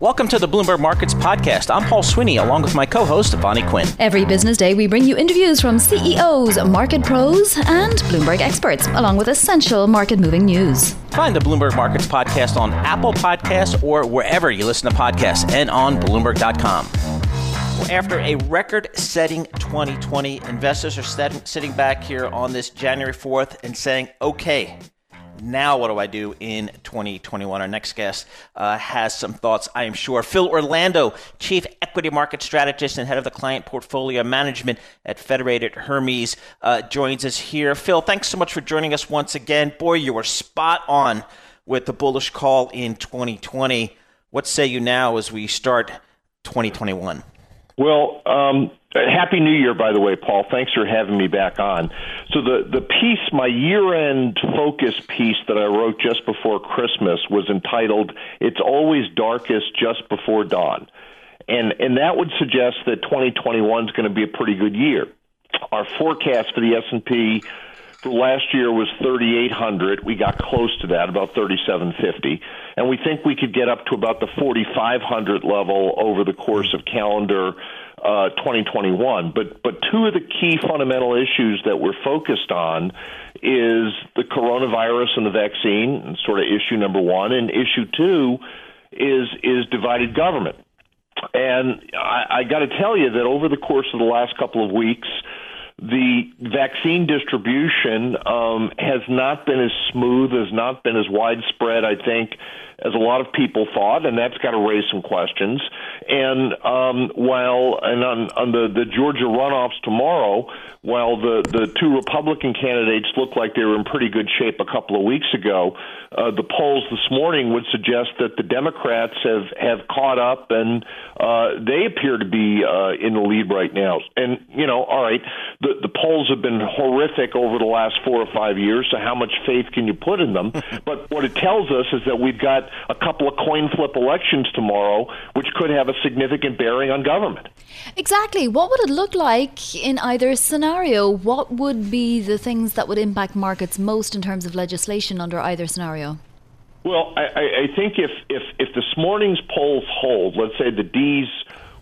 Welcome to the Bloomberg Markets Podcast. I'm Paul Sweeney, along with my co host, Vonnie Quinn. Every business day, we bring you interviews from CEOs, market pros, and Bloomberg experts, along with essential market moving news. Find the Bloomberg Markets Podcast on Apple Podcasts or wherever you listen to podcasts and on Bloomberg.com. After a record setting 2020, investors are sitting back here on this January 4th and saying, okay, now what do I do in 2021? Our next guest uh, has some thoughts, I am sure. Phil Orlando, Chief Equity Market Strategist and Head of the Client Portfolio Management at Federated Hermes, uh, joins us here. Phil, thanks so much for joining us once again. Boy, you were spot on with the bullish call in 2020. What say you now as we start 2021? Well, um, Happy New Year, by the way, Paul. Thanks for having me back on. So the the piece, my year-end focus piece that I wrote just before Christmas was entitled "It's Always Darkest Just Before Dawn," and and that would suggest that 2021 is going to be a pretty good year. Our forecast for the S and P last year was 3,800. We got close to that, about 3,750, and we think we could get up to about the 4,500 level over the course of calendar uh, 2021. But but two of the key fundamental issues that we're focused on is the coronavirus and the vaccine, sort of issue number one, and issue two is is divided government. And I, I got to tell you that over the course of the last couple of weeks, the vaccine distribution um, has not been as smooth, has not been as widespread, I think, as a lot of people thought, and that's got to raise some questions. And um, while and on, on the the Georgia runoffs tomorrow, while the the two Republican candidates look like they were in pretty good shape a couple of weeks ago, uh, the polls this morning would suggest that the Democrats have have caught up and uh, they appear to be uh, in the lead right now. And you know, all right, the the polls have been horrific over the last four or five years. So how much faith can you put in them? but what it tells us is that we've got a couple of coin flip elections tomorrow, which could have a significant bearing on government. Exactly. What would it look like in either scenario? What would be the things that would impact markets most in terms of legislation under either scenario? Well, I, I think if, if, if this morning's polls hold, let's say the D's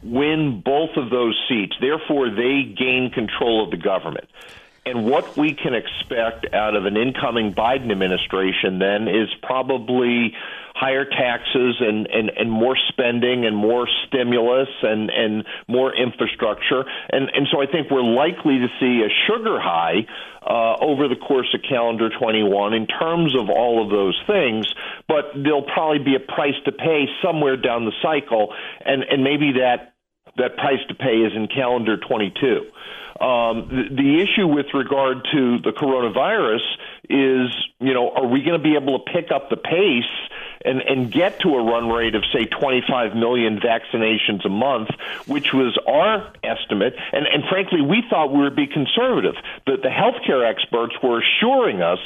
win both of those seats, therefore they gain control of the government. And what we can expect out of an incoming Biden administration then is probably higher taxes and, and, and more spending and more stimulus and, and more infrastructure. And, and so I think we're likely to see a sugar high uh, over the course of calendar 21 in terms of all of those things, but there'll probably be a price to pay somewhere down the cycle, and, and maybe that, that price to pay is in calendar 22. Um, the, the issue with regard to the coronavirus is, you know, are we going to be able to pick up the pace and, and get to a run rate of, say, 25 million vaccinations a month, which was our estimate. And, and frankly, we thought we would be conservative. But the healthcare experts were assuring us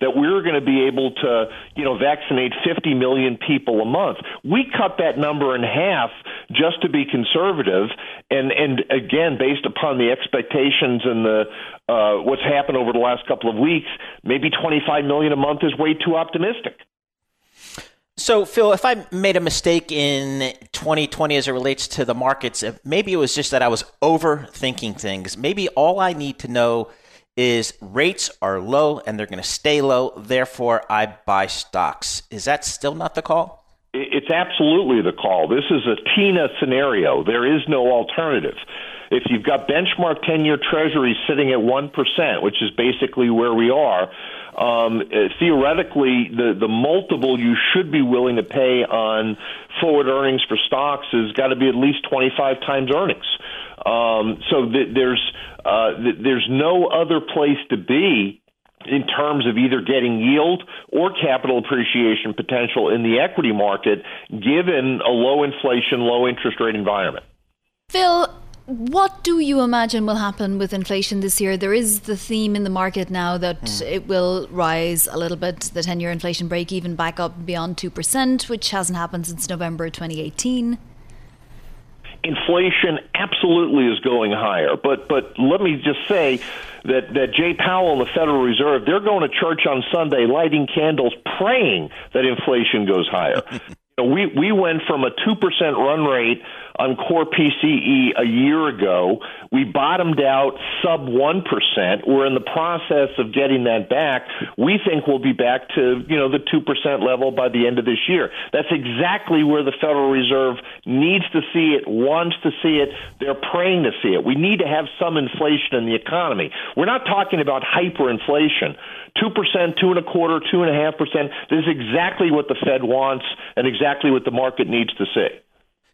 that we were going to be able to, you know, vaccinate 50 million people a month. We cut that number in half just to be conservative. And, and again, based upon the expectations and the uh, what's happened over the last couple of weeks, maybe 25 million a month is way too optimistic. So, Phil, if I made a mistake in 2020 as it relates to the markets, maybe it was just that I was overthinking things. Maybe all I need to know is rates are low and they're going to stay low. Therefore, I buy stocks. Is that still not the call? It's absolutely the call. This is a TINA scenario. There is no alternative. If you've got benchmark 10 year treasuries sitting at 1%, which is basically where we are, um, uh, theoretically, the, the multiple you should be willing to pay on forward earnings for stocks has got to be at least 25 times earnings. Um, so th- there's uh, th- there's no other place to be in terms of either getting yield or capital appreciation potential in the equity market, given a low inflation, low interest rate environment. Phil, what do you imagine will happen with inflation this year? There is the theme in the market now that mm. it will rise a little bit, the 10 year inflation break even back up beyond 2%, which hasn't happened since November 2018 inflation absolutely is going higher. But but let me just say that that Jay Powell and the Federal Reserve they're going to church on Sunday, lighting candles, praying that inflation goes higher. You know, we, we went from a 2% run rate on core PCE a year ago. We bottomed out sub 1%. We're in the process of getting that back. We think we'll be back to, you know, the 2% level by the end of this year. That's exactly where the Federal Reserve needs to see it, wants to see it. They're praying to see it. We need to have some inflation in the economy. We're not talking about hyperinflation. 2%, two and a quarter, two and a half percent. This is exactly what the Fed wants and exactly what the market needs to see.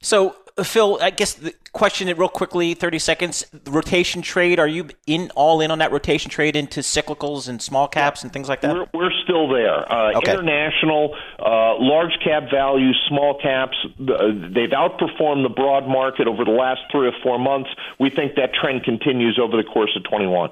So, uh, Phil, I guess the question it real quickly, 30 seconds. The rotation trade, are you in all in on that rotation trade into cyclicals and small caps and things like that? We're, we're still there. Uh, okay. International, uh, large cap value, small caps, they've outperformed the broad market over the last three or four months. We think that trend continues over the course of 21.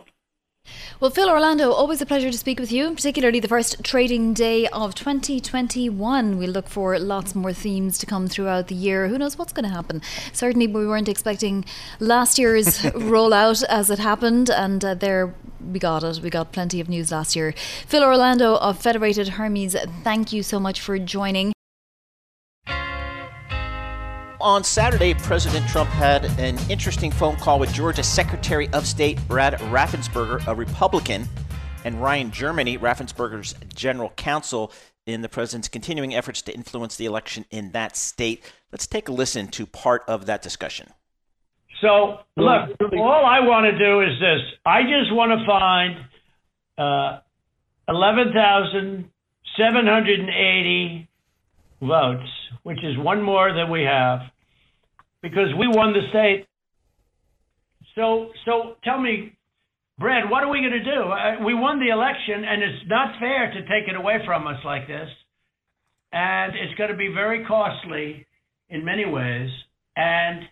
Well, Phil Orlando, always a pleasure to speak with you, particularly the first trading day of 2021. We look for lots more themes to come throughout the year. Who knows what's going to happen? Certainly, we weren't expecting last year's rollout as it happened, and uh, there we got it. We got plenty of news last year. Phil Orlando of Federated Hermes, thank you so much for joining. On Saturday, President Trump had an interesting phone call with Georgia Secretary of State Brad Raffensperger, a Republican, and Ryan Germany, Raffensperger's general counsel, in the president's continuing efforts to influence the election in that state. Let's take a listen to part of that discussion. So, look, all I want to do is this I just want to find uh, 11,780 votes, which is one more than we have, because we won the state. So, so tell me, Brad, what are we going to do? We won the election, and it's not fair to take it away from us like this. And it's going to be very costly in many ways. And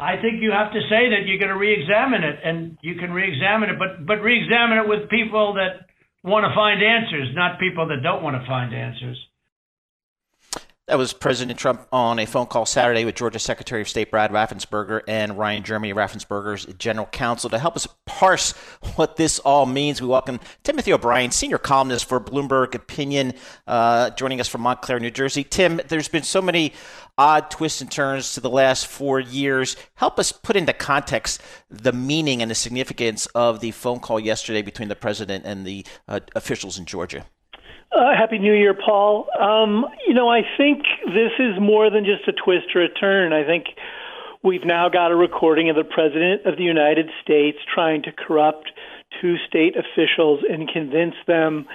I think you have to say that you're going to re-examine it, and you can re-examine it, but but re-examine it with people that want to find answers, not people that don't want to find answers. That was President Trump on a phone call Saturday with Georgia Secretary of State Brad Raffensperger and Ryan Germany, Raffensperger's general counsel. To help us parse what this all means, we welcome Timothy O'Brien, senior columnist for Bloomberg Opinion, uh, joining us from Montclair, New Jersey. Tim, there's been so many odd twists and turns to the last four years. Help us put into context the meaning and the significance of the phone call yesterday between the president and the uh, officials in Georgia. Uh, Happy New Year, Paul. Um, you know, I think this is more than just a twist or a turn. I think we've now got a recording of the President of the United States trying to corrupt two state officials and convince them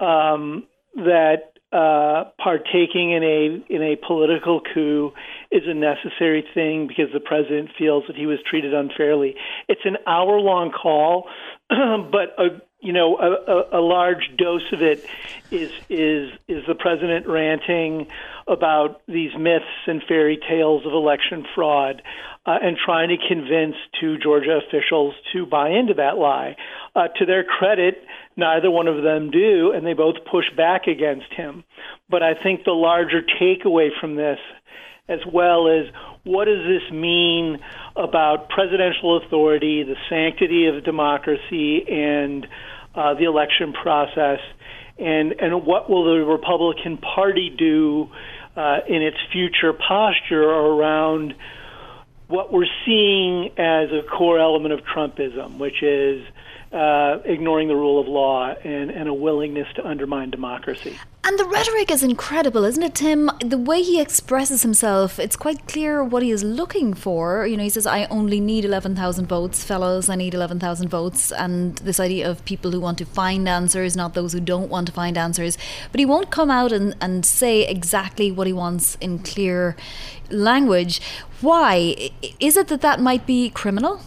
um, that uh, partaking in a in a political coup is a necessary thing because the president feels that he was treated unfairly. It's an hour long call, but a you know, a, a, a large dose of it is is is the president ranting about these myths and fairy tales of election fraud, uh, and trying to convince two Georgia officials to buy into that lie. Uh, to their credit, neither one of them do, and they both push back against him. But I think the larger takeaway from this, as well as what does this mean about presidential authority, the sanctity of democracy, and uh, the election process, and and what will the Republican Party do uh, in its future posture around what we're seeing as a core element of Trumpism, which is uh, ignoring the rule of law and, and a willingness to undermine democracy. And the rhetoric is incredible, isn't it, Tim? The way he expresses himself, it's quite clear what he is looking for. You know, he says, I only need 11,000 votes, fellows, I need 11,000 votes. And this idea of people who want to find answers, not those who don't want to find answers. But he won't come out and, and say exactly what he wants in clear language. Why? Is it that that might be criminal?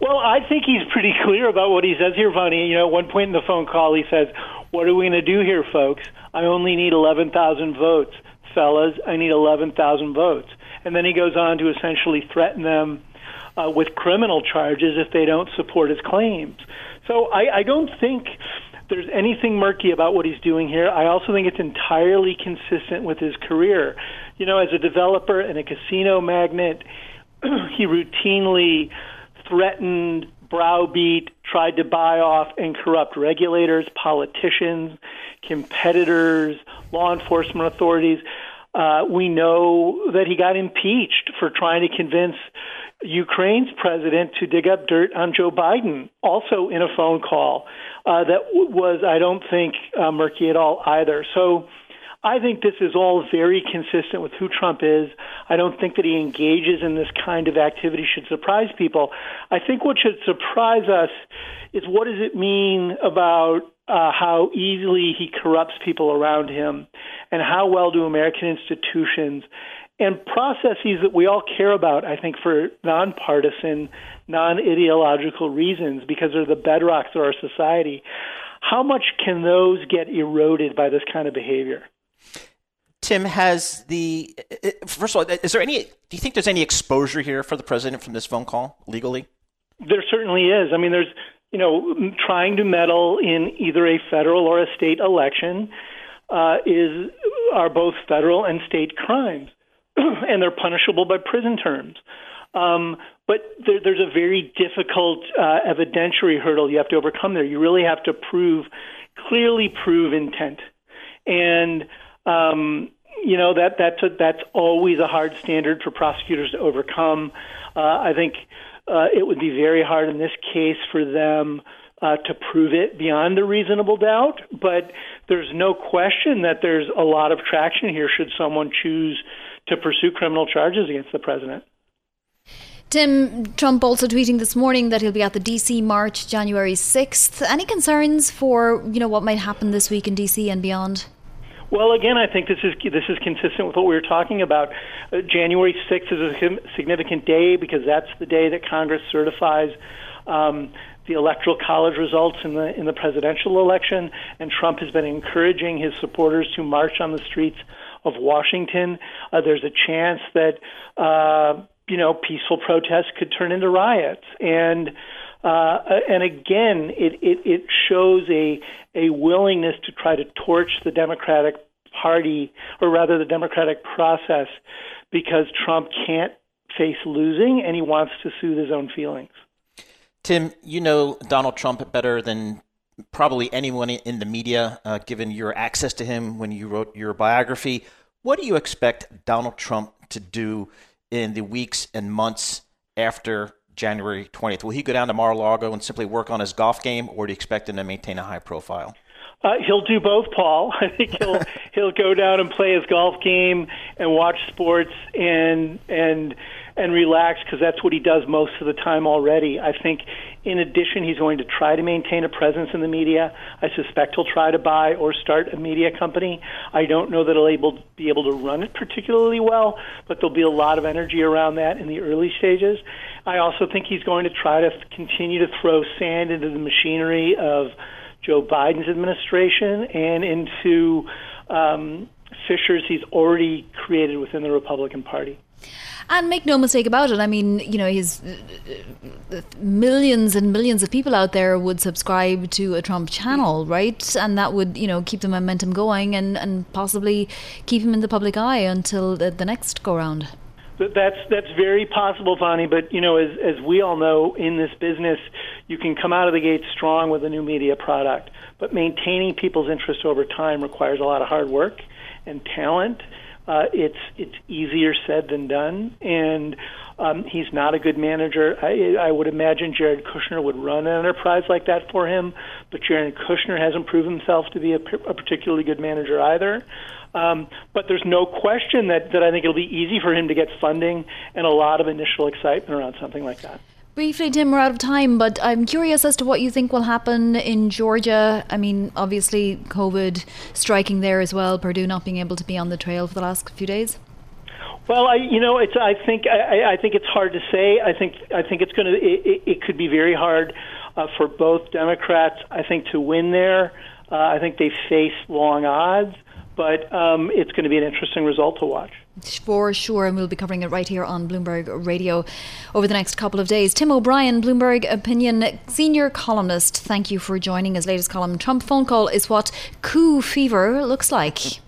Well, I think he's pretty clear about what he says here, Vonnie. You know, at one point in the phone call, he says, What are we going to do here, folks? I only need 11,000 votes. Fellas, I need 11,000 votes. And then he goes on to essentially threaten them uh, with criminal charges if they don't support his claims. So I, I don't think there's anything murky about what he's doing here. I also think it's entirely consistent with his career. You know, as a developer and a casino magnate, he routinely threatened, browbeat, tried to buy off and corrupt regulators, politicians, competitors, law enforcement authorities. Uh, we know that he got impeached for trying to convince Ukraine's president to dig up dirt on Joe Biden, also in a phone call uh, that was, I don't think, uh, murky at all either. So I think this is all very consistent with who Trump is. I don't think that he engages in this kind of activity should surprise people. I think what should surprise us is what does it mean about uh, how easily he corrupts people around him and how well do American institutions and processes that we all care about, I think, for nonpartisan, non ideological reasons because they're the bedrocks of our society. How much can those get eroded by this kind of behavior? Tim, has the first of all, is there any? Do you think there's any exposure here for the president from this phone call legally? There certainly is. I mean, there's you know trying to meddle in either a federal or a state election uh, is are both federal and state crimes. and they're punishable by prison terms. Um, but there, there's a very difficult uh, evidentiary hurdle you have to overcome there. You really have to prove, clearly prove intent, and um, you know that that's a, that's always a hard standard for prosecutors to overcome. Uh, I think uh, it would be very hard in this case for them uh, to prove it beyond a reasonable doubt. But there's no question that there's a lot of traction here should someone choose to pursue criminal charges against the president. Tim Trump also tweeting this morning that he'll be at the DC march January 6th. Any concerns for, you know, what might happen this week in DC and beyond? Well, again, I think this is this is consistent with what we were talking about. Uh, January 6th is a significant day because that's the day that Congress certifies um, the electoral college results in the in the presidential election, and Trump has been encouraging his supporters to march on the streets of Washington. Uh, there's a chance that uh, you know peaceful protests could turn into riots, and uh, and again, it, it it shows a a willingness to try to torch the Democratic Party, or rather the Democratic process, because Trump can't face losing, and he wants to soothe his own feelings. Tim, you know Donald Trump better than probably anyone in the media, uh, given your access to him when you wrote your biography. What do you expect Donald Trump to do in the weeks and months after January 20th? Will he go down to Mar-a-Lago and simply work on his golf game, or do you expect him to maintain a high profile? Uh, he'll do both, Paul. I think he'll he'll go down and play his golf game and watch sports and and and relax because that's what he does most of the time already. I think, in addition, he's going to try to maintain a presence in the media. I suspect he'll try to buy or start a media company. I don't know that he'll able, be able to run it particularly well, but there'll be a lot of energy around that in the early stages. I also think he's going to try to continue to throw sand into the machinery of Joe Biden's administration and into um, fissures he's already created within the Republican Party. And make no mistake about it, I mean, you know, his uh, millions and millions of people out there would subscribe to a Trump channel, right? And that would, you know, keep the momentum going and, and possibly keep him in the public eye until the, the next go round. That's that's very possible, Vonnie. But you know, as as we all know in this business, you can come out of the gate strong with a new media product, but maintaining people's interest over time requires a lot of hard work and talent uh, it's it's easier said than done, and um, he's not a good manager. I, I would imagine Jared Kushner would run an enterprise like that for him, but Jared Kushner hasn't proven himself to be a, a particularly good manager either. Um, but there's no question that, that I think it'll be easy for him to get funding and a lot of initial excitement around something like that. Briefly, Tim, we're out of time, but I'm curious as to what you think will happen in Georgia. I mean, obviously, COVID striking there as well, Perdue not being able to be on the trail for the last few days. Well, I, you know, it's. I think. I, I think it's hard to say. I think. I think it's going to. It, it could be very hard uh, for both Democrats. I think to win there. Uh, I think they face long odds, but um, it's going to be an interesting result to watch. For sure, and we'll be covering it right here on Bloomberg Radio over the next couple of days. Tim O'Brien, Bloomberg Opinion senior columnist, thank you for joining his latest column. Trump phone call is what coup fever looks like.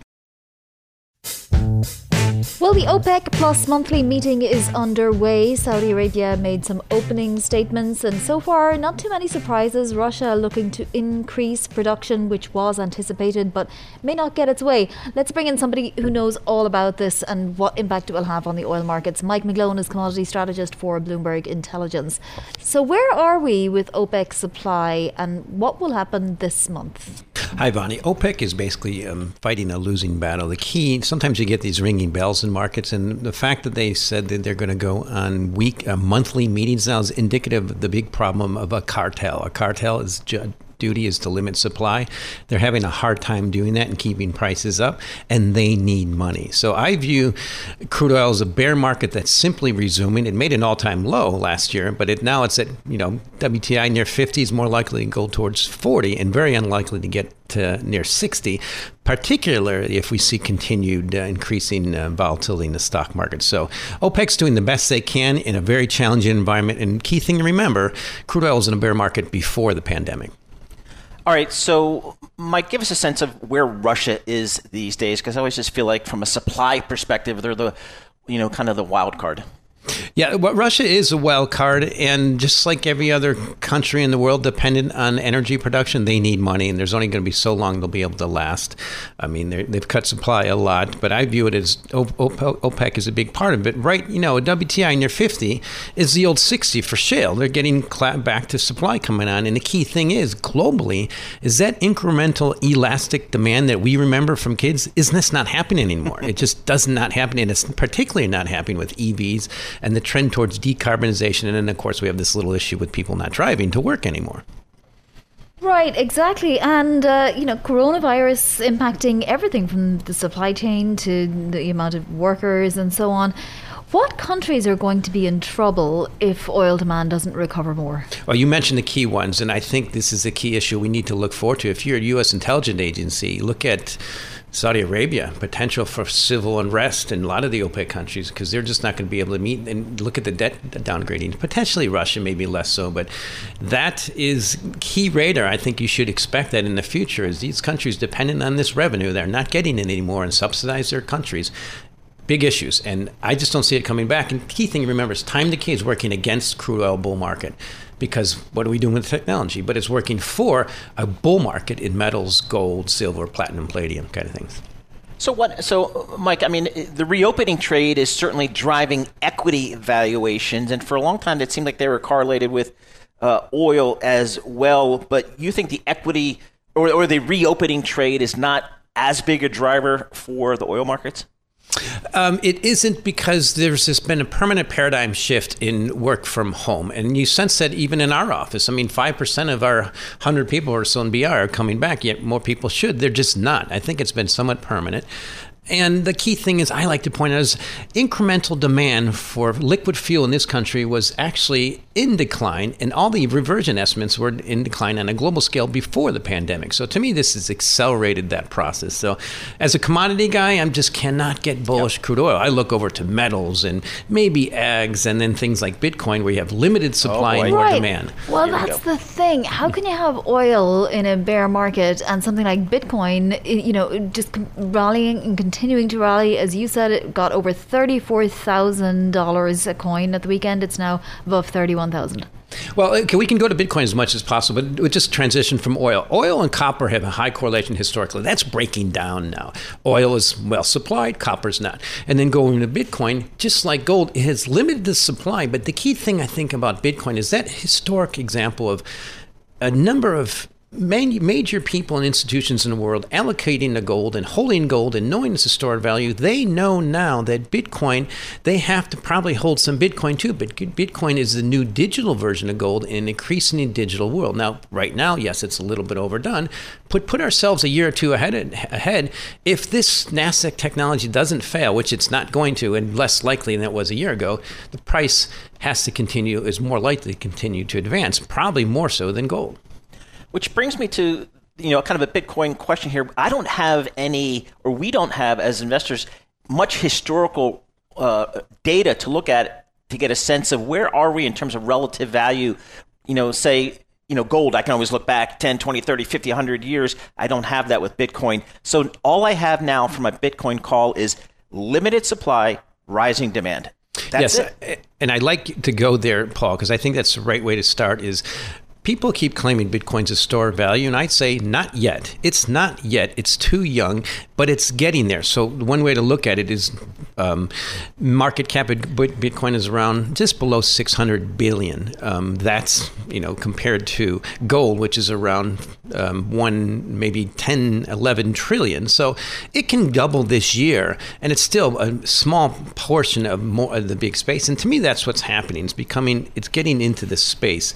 Well, the OPEC Plus monthly meeting is underway. Saudi Arabia made some opening statements, and so far, not too many surprises. Russia looking to increase production, which was anticipated but may not get its way. Let's bring in somebody who knows all about this and what impact it will have on the oil markets. Mike McGlone is commodity strategist for Bloomberg Intelligence. So, where are we with OPEC supply, and what will happen this month? Hi, Vonnie. OPEC is basically um, fighting a losing battle. The key, sometimes you get these ringing bells in markets, and the fact that they said that they're going to go on week, uh, monthly meetings now is indicative of the big problem of a cartel. A cartel is ju- duty is to limit supply. They're having a hard time doing that and keeping prices up, and they need money. So I view crude oil as a bear market that's simply resuming. It made an all-time low last year, but it now it's at you know WTI near 50 is more likely to go towards 40, and very unlikely to get to near 60, particularly if we see continued uh, increasing uh, volatility in the stock market. So OPEC's doing the best they can in a very challenging environment. And key thing to remember, crude oil was in a bear market before the pandemic. All right, so Mike, give us a sense of where Russia is these days, because I always just feel like, from a supply perspective, they're the, you know, kind of the wild card. Yeah, well, Russia is a wild card, and just like every other country in the world dependent on energy production, they need money, and there's only going to be so long they'll be able to last. I mean, they've cut supply a lot, but I view it as OPEC is a big part of it. Right, you know, a WTI near 50 is the old 60 for shale. They're getting back to supply coming on, and the key thing is globally is that incremental elastic demand that we remember from kids is this not happening anymore. it just does not happen, and it's particularly not happening with EVs and the trend towards decarbonization. And then, of course, we have this little issue with people not driving to work anymore. Right, exactly. And, uh, you know, coronavirus impacting everything from the supply chain to the amount of workers and so on. What countries are going to be in trouble if oil demand doesn't recover more? Well, you mentioned the key ones, and I think this is a key issue we need to look forward to. If you're a U.S. intelligence agency, look at Saudi Arabia, potential for civil unrest in a lot of the OPEC countries because they're just not going to be able to meet and look at the debt downgrading. Potentially Russia, maybe less so, but that is key radar. I think you should expect that in the future as these countries dependent on this revenue, they're not getting it anymore and subsidize their countries big issues, and I just don't see it coming back. And key thing to remember is time decay is working against crude oil bull market because what are we doing with technology? But it's working for a bull market in metals, gold, silver, platinum, palladium kind of things. So what? So Mike, I mean, the reopening trade is certainly driving equity valuations, and for a long time it seemed like they were correlated with uh, oil as well. But you think the equity or, or the reopening trade is not as big a driver for the oil markets? Um, it isn't because there's this been a permanent paradigm shift in work from home, and you sense that even in our office. I mean, five percent of our hundred people or so in BR are coming back. Yet more people should. They're just not. I think it's been somewhat permanent. And the key thing is, I like to point out, is incremental demand for liquid fuel in this country was actually in decline, and all the reversion estimates were in decline on a global scale before the pandemic. So to me, this has accelerated that process. So as a commodity guy, I just cannot get bullish yep. crude oil. I look over to metals and maybe ags, and then things like Bitcoin, where you have limited supply oh, and more right. demand. Well, Here that's we the thing. How can you have oil in a bear market and something like Bitcoin, you know, just rallying and continuing? Continuing to rally. As you said, it got over $34,000 a coin at the weekend. It's now above 31,000. Well, okay, we can go to Bitcoin as much as possible, but we just transition from oil. Oil and copper have a high correlation historically. That's breaking down now. Oil is well supplied, copper's not. And then going to Bitcoin, just like gold, it has limited the supply. But the key thing I think about Bitcoin is that historic example of a number of major people and institutions in the world allocating the gold and holding gold and knowing it's a store of value, they know now that Bitcoin, they have to probably hold some Bitcoin too. But Bitcoin is the new digital version of gold in an increasingly digital world. Now, right now, yes, it's a little bit overdone. Put put ourselves a year or two ahead. Ahead, if this nascent technology doesn't fail, which it's not going to, and less likely than it was a year ago, the price has to continue is more likely to continue to advance, probably more so than gold. Which brings me to you know kind of a Bitcoin question here. I don't have any, or we don't have as investors, much historical uh, data to look at to get a sense of where are we in terms of relative value. You know, say you know, gold, I can always look back 10, 20, 30, 50, 100 years. I don't have that with Bitcoin. So all I have now for my Bitcoin call is limited supply, rising demand. That's yes, it. and I like to go there, Paul, because I think that's the right way to start. Is people keep claiming Bitcoin's a store of value, and I'd say not yet. It's not yet. It's too young, but it's getting there. So one way to look at it is um, market cap of Bitcoin is around just below 600 billion. Um, that's you know compared to gold, which is around um, one maybe 10, 11 trillion. So it can double this year, and it's still a small portion of more of the big space. And to me, that's what's happening. It's becoming, it's getting into this space.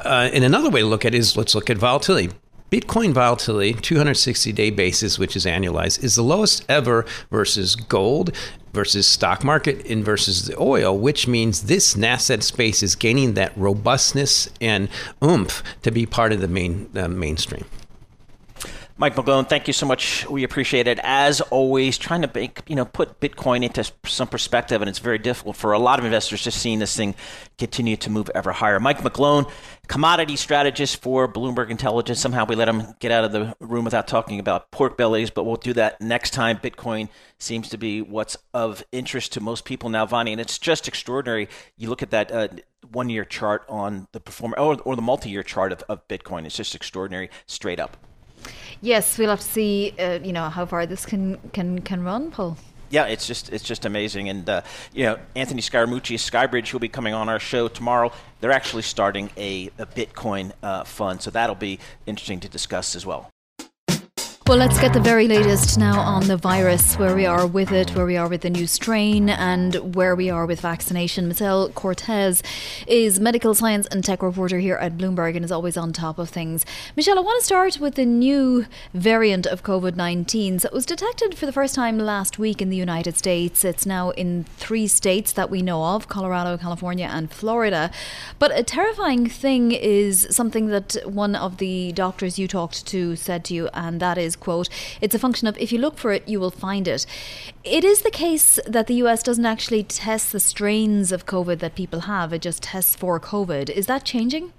Uh, and another way to look at it is let's look at volatility. Bitcoin volatility, 260 day basis, which is annualized, is the lowest ever versus gold, versus stock market, and versus the oil, which means this nascent space is gaining that robustness and oomph to be part of the main uh, mainstream. Mike McGlone, thank you so much. We appreciate it. As always, trying to make, you know, put Bitcoin into some perspective, and it's very difficult for a lot of investors just seeing this thing continue to move ever higher. Mike McGlone, commodity strategist for Bloomberg Intelligence. Somehow we let him get out of the room without talking about pork bellies, but we'll do that next time. Bitcoin seems to be what's of interest to most people now, Vonnie, and it's just extraordinary. You look at that uh, one year chart on the performer, or, or the multi year chart of, of Bitcoin. It's just extraordinary, straight up. Yes, we'll have to see, uh, you know, how far this can can can run, Paul. Yeah, it's just it's just amazing, and uh, you know Anthony Scaramucci, Skybridge, who'll be coming on our show tomorrow. They're actually starting a, a Bitcoin uh, fund, so that'll be interesting to discuss as well. Well, let's get the very latest now on the virus, where we are with it, where we are with the new strain, and where we are with vaccination. Michelle Cortez is medical science and tech reporter here at Bloomberg and is always on top of things. Michelle, I want to start with the new variant of COVID 19. So it was detected for the first time last week in the United States. It's now in three states that we know of Colorado, California, and Florida. But a terrifying thing is something that one of the doctors you talked to said to you, and that is quote, it's a function of if you look for it, you will find it. It is the case that the US doesn't actually test the strains of COVID that people have, it just tests for COVID. Is that changing?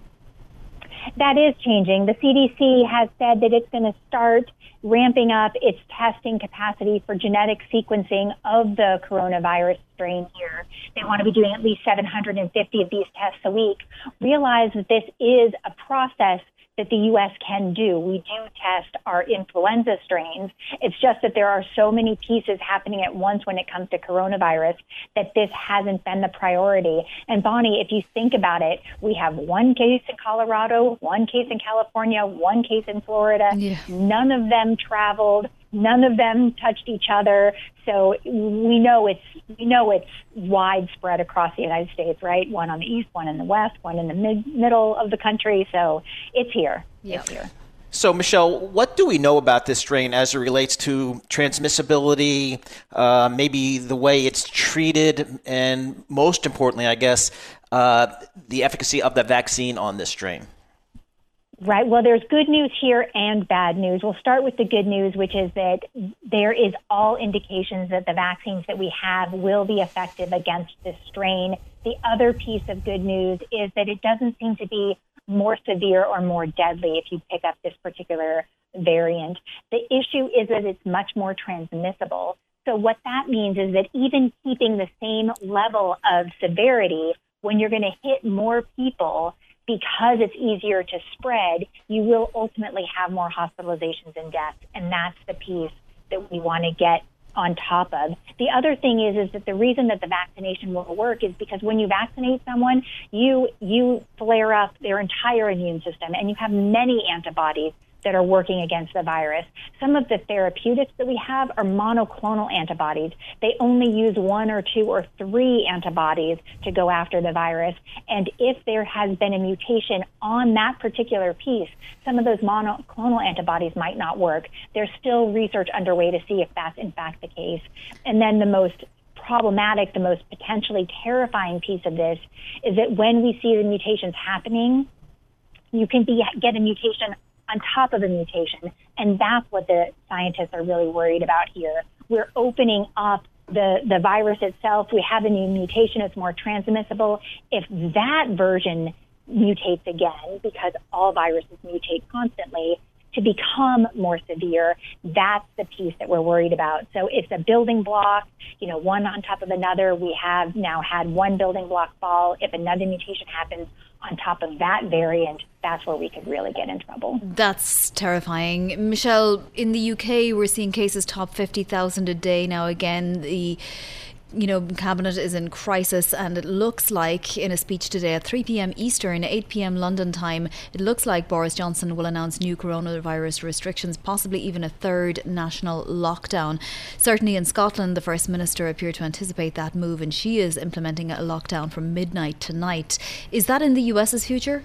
That is changing. The CDC has said that it's going to start ramping up its testing capacity for genetic sequencing of the coronavirus strain here. They want to be doing at least 750 of these tests a week. Realize that this is a process that the U.S. can do. We do test our influenza strains. It's just that there are so many pieces happening at once when it comes to coronavirus that this hasn't been the priority. And Vonnie, if you think about it, we have one case in Colorado, one case in California, one case in Florida. Yeah. None of them traveled. None of them touched each other. So we know it's we know it's widespread across the United States, right? One on the east, one in the west, one in the mid, middle of the country. So it's here. Yeah. It's here. So, Michelle, what do we know about this strain as it relates to transmissibility, uh, maybe the way it's treated, and most importantly, I guess, uh, the efficacy of the vaccine on this strain? Right. Well, there's good news here and bad news. We'll start with the good news, which is that there is all indications that the vaccines that we have will be effective against this strain. The other piece of good news is that it doesn't seem to be more severe or more deadly if you pick up this particular variant. The issue is that it's much more transmissible. So what that means is that even keeping the same level of severity, when you're going to hit more people, because it's easier to spread, you will ultimately have more hospitalizations and deaths. And that's the piece that we want to get on top of. The other thing is is that the reason that the vaccination will work is because when you vaccinate someone, you you flare up their entire immune system and you have many antibodies that are working against the virus. Some of the therapeutics that we have are monoclonal antibodies. They only use one or two or three antibodies to go after the virus. And if there has been a mutation on that particular piece, some of those monoclonal antibodies might not work. There's still research underway to see if that's in fact the case. And then the most problematic, the most potentially terrifying piece of this is that when we see the mutations happening, you can be, get a mutation on top of a mutation. And that's what the scientists are really worried about here. We're opening up the, the virus itself. We have a new mutation. It's more transmissible. If that version mutates again, because all viruses mutate constantly, to become more severe, that's the piece that we're worried about. So it's a building block, you know, one on top of another. We have now had one building block fall. If another mutation happens on top of that variant, that's where we could really get in trouble. That's terrifying. Michelle, in the UK, we're seeing cases top 50,000 a day now again. The you know, cabinet is in crisis, and it looks like in a speech today at 3 p.m. Eastern, 8 p.m. London time, it looks like Boris Johnson will announce new coronavirus restrictions, possibly even a third national lockdown. Certainly in Scotland, the First Minister appeared to anticipate that move, and she is implementing a lockdown from midnight tonight. Is that in the US's future?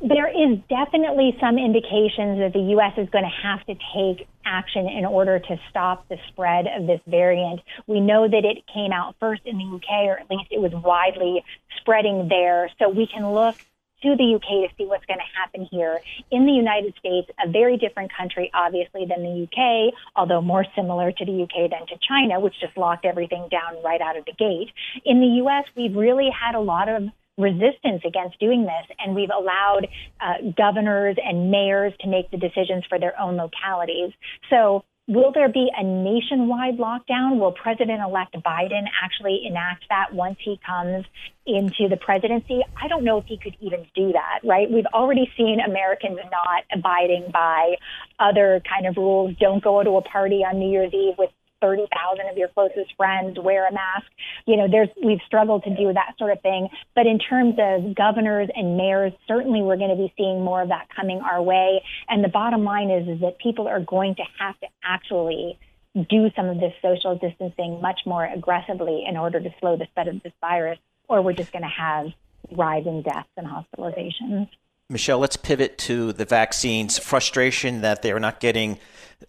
There is definitely some indications that the U.S. is going to have to take action in order to stop the spread of this variant. We know that it came out first in the UK, or at least it was widely spreading there. So we can look to the UK to see what's going to happen here. In the United States, a very different country, obviously, than the UK, although more similar to the UK than to China, which just locked everything down right out of the gate. In the US, we've really had a lot of resistance against doing this, and we've allowed uh, governors and mayors to make the decisions for their own localities. So, will there be a nationwide lockdown? Will President elect Biden actually enact that once he comes into the presidency? I don't know if he could even do that, right? We've already seen Americans not abiding by other kind of rules. Don't go to a party on New Year's Eve with 30,000 of your closest friends wear a mask. You know, there's, we've struggled to do that sort of thing. But in terms of governors and mayors, certainly we're going to be seeing more of that coming our way. And the bottom line is, is that people are going to have to actually do some of this social distancing much more aggressively in order to slow the spread of this virus, or we're just going to have rising deaths and hospitalizations. Michelle, let's pivot to the vaccines. Frustration that they're not getting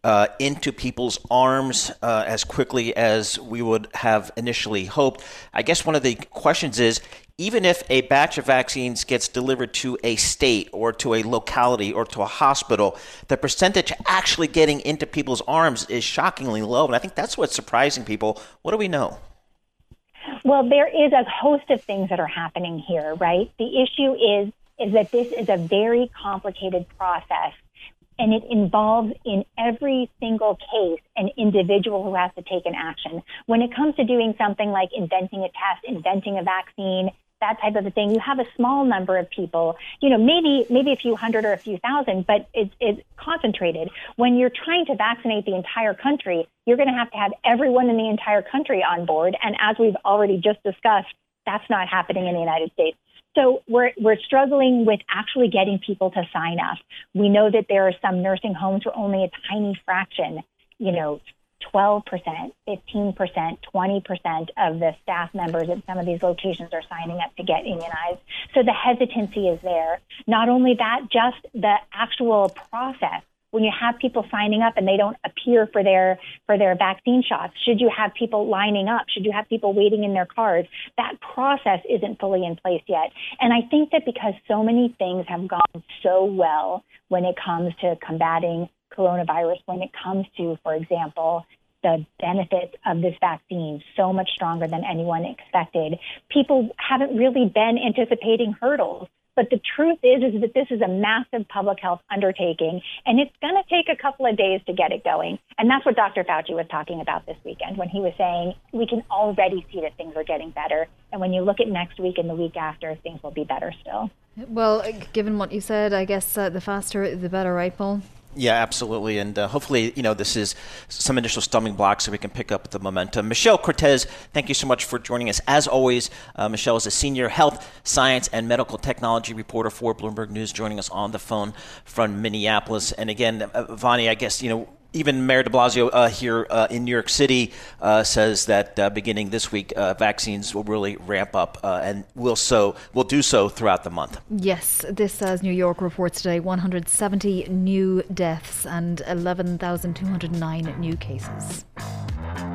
uh, into people's arms uh, as quickly as we would have initially hoped. I guess one of the questions is even if a batch of vaccines gets delivered to a state or to a locality or to a hospital, the percentage actually getting into people's arms is shockingly low. And I think that's what's surprising people. What do we know? Well, there is a host of things that are happening here, right? The issue is is that this is a very complicated process and it involves in every single case an individual who has to take an action. When it comes to doing something like inventing a test, inventing a vaccine, that type of a thing, you have a small number of people, you know, maybe maybe a few hundred or a few thousand, but it's, it's concentrated. When you're trying to vaccinate the entire country, you're going to have to have everyone in the entire country on board. And as we've already just discussed, that's not happening in the United States. So we're, we're struggling with actually getting people to sign up. We know that there are some nursing homes where only a tiny fraction, you know, 12%, 15%, 20% of the staff members at some of these locations are signing up to get immunized. So the hesitancy is there. Not only that, just the actual process when you have people signing up and they don't appear for their for their vaccine shots should you have people lining up? Should you have people waiting in their cars? That process isn't fully in place yet. And i think that because so many things have gone so well when it comes to combating coronavirus when it comes to for example the benefits of this vaccine so much stronger than anyone expected. People haven't really been anticipating hurdles but the truth is, is that this is a massive public health undertaking, and it's going to take a couple of days to get it going. And that's what Dr. Fauci was talking about this weekend when he was saying we can already see that things are getting better. And when you look at next week and the week after, things will be better still. Well, given what you said, I guess uh, the faster the better, right, Paul? Yeah, absolutely. And uh, hopefully, you know, this is some initial stumbling blocks so we can pick up the momentum. Michelle Cortez, thank you so much for joining us. As always, uh, Michelle is a senior health, science, and medical technology reporter for Bloomberg News, joining us on the phone from Minneapolis. And again, uh, Vonnie, I guess, you know, even Mayor de Blasio uh, here uh, in New York City uh, says that uh, beginning this week, uh, vaccines will really ramp up uh, and will so will do so throughout the month. Yes, this as New York reports today 170 new deaths and 11,209 new cases.